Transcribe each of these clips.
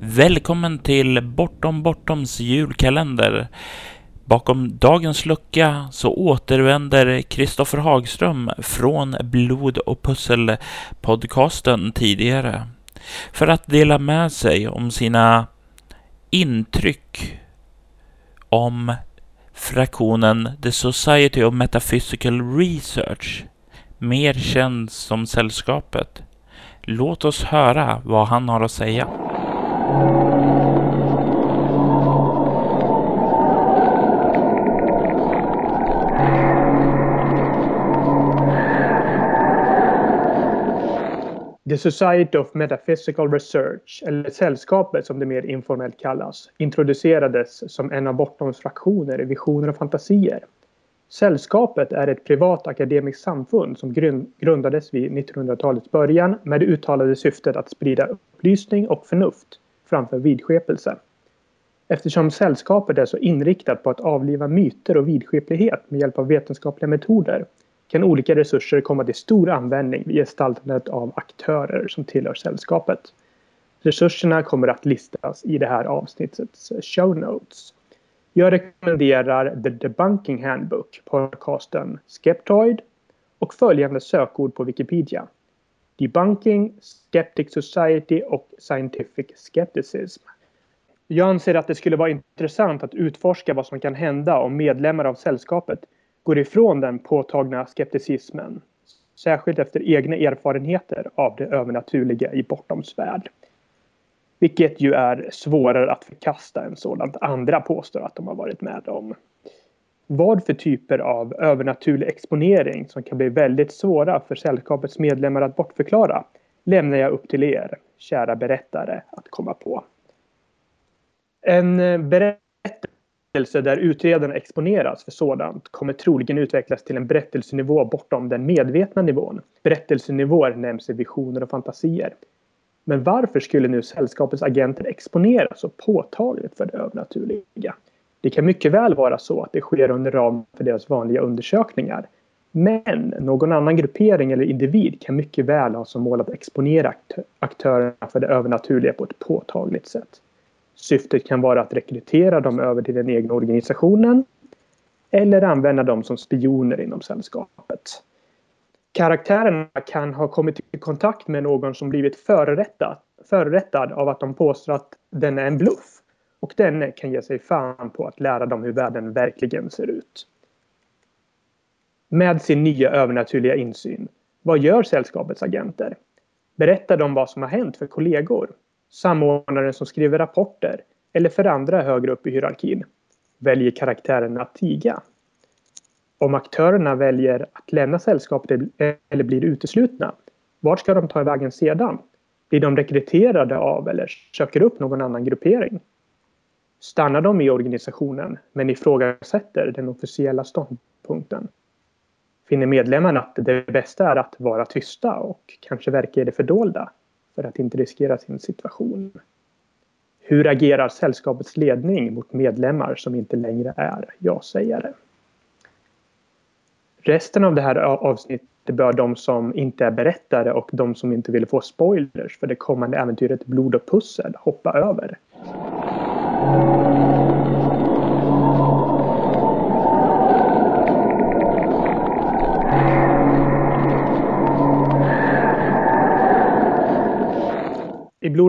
Välkommen till Bortom Bortoms julkalender. Bakom dagens lucka så återvänder Kristoffer Hagström från Blod och pussel-podcasten tidigare för att dela med sig om sina intryck om fraktionen The Society of Metaphysical Research, mer känd som Sällskapet. Låt oss höra vad han har att säga. The Society of Metaphysical Research, eller Sällskapet som det mer informellt kallas, introducerades som en av Bortoms fraktioner i Visioner och fantasier. Sällskapet är ett privat akademiskt samfund som grundades vid 1900-talets början med det uttalade syftet att sprida upplysning och förnuft framför vidskepelse. Eftersom sällskapet är så inriktat på att avliva myter och vidskeplighet med hjälp av vetenskapliga metoder kan olika resurser komma till stor användning vid gestaltandet av aktörer som tillhör sällskapet. Resurserna kommer att listas i det här avsnittets show notes. Jag rekommenderar The Debunking Handbook, podcasten Skeptoid och följande sökord på Wikipedia. Debunking, Skeptic Society och Scientific Skepticism. Jag anser att det skulle vara intressant att utforska vad som kan hända om medlemmar av sällskapet går ifrån den påtagna skepticismen. Särskilt efter egna erfarenheter av det övernaturliga i Bortoms värld. Vilket ju är svårare att förkasta än sådant andra påstår att de har varit med om. Vad för typer av övernaturlig exponering som kan bli väldigt svåra för sällskapets medlemmar att bortförklara lämnar jag upp till er, kära berättare, att komma på. En eh, berättelse där utredaren exponeras för sådant kommer troligen utvecklas till en berättelsenivå bortom den medvetna nivån. Berättelsenivåer nämns i visioner och fantasier. Men varför skulle nu sällskapets agenter exponeras så påtagligt för det övernaturliga? Det kan mycket väl vara så att det sker under ram för deras vanliga undersökningar. Men någon annan gruppering eller individ kan mycket väl ha som mål att exponera aktörerna för det övernaturliga på ett påtagligt sätt. Syftet kan vara att rekrytera dem över till den egna organisationen eller använda dem som spioner inom sällskapet. Karaktärerna kan ha kommit i kontakt med någon som blivit förorättad förerättad av att de påstår att den är en bluff. Och den kan ge sig fan på att lära dem hur världen verkligen ser ut. Med sin nya övernaturliga insyn, vad gör sällskapets agenter? Berättar de vad som har hänt för kollegor? samordnaren som skriver rapporter eller för andra högre upp i hierarkin väljer karaktärerna att tiga. Om aktörerna väljer att lämna sällskapet eller blir uteslutna, vart ska de ta vägen sedan? Blir de rekryterade av eller söker upp någon annan gruppering? Stannar de i organisationen men ifrågasätter den officiella ståndpunkten? Finner medlemmarna att det bästa är att vara tysta och kanske verka i det fördolda för att inte riskera sin situation. Hur agerar sällskapets ledning mot medlemmar som inte längre är ja-sägare? Resten av det här avsnittet bör de som inte är berättare och de som inte vill få spoilers för det kommande äventyret Blod och pussel hoppa över.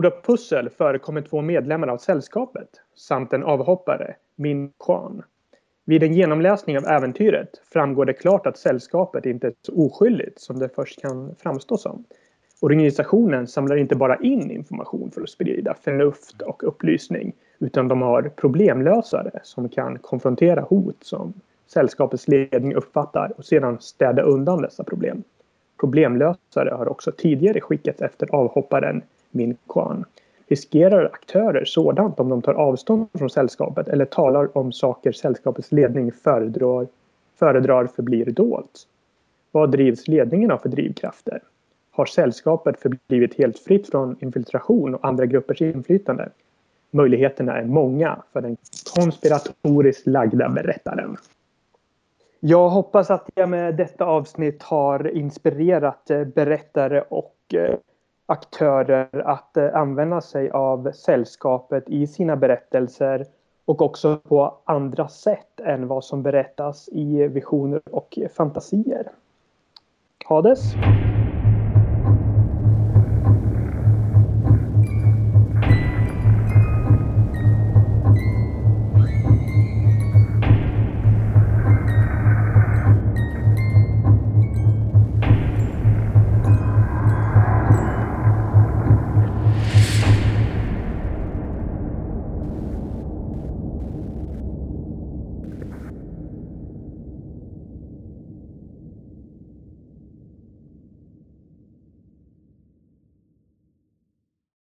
I pussel förekommer två medlemmar av sällskapet samt en avhoppare, Min Kwan. Vid en genomläsning av äventyret framgår det klart att sällskapet inte är så oskyldigt som det först kan framstå som. Organisationen samlar inte bara in information för att sprida förnuft och upplysning utan de har problemlösare som kan konfrontera hot som sällskapets ledning uppfattar och sedan städa undan dessa problem. Problemlösare har också tidigare skickats efter avhopparen min Kwan. Riskerar aktörer sådant om de tar avstånd från sällskapet eller talar om saker sällskapets ledning föredrar, föredrar förblir dolt? Vad drivs ledningen av för drivkrafter? Har sällskapet förblivit helt fritt från infiltration och andra gruppers inflytande? Möjligheterna är många för den konspiratoriskt lagda berättaren. Jag hoppas att jag med detta avsnitt har inspirerat eh, berättare och eh, aktörer att eh, använda sig av sällskapet i sina berättelser och också på andra sätt än vad som berättas i visioner och fantasier. Hades?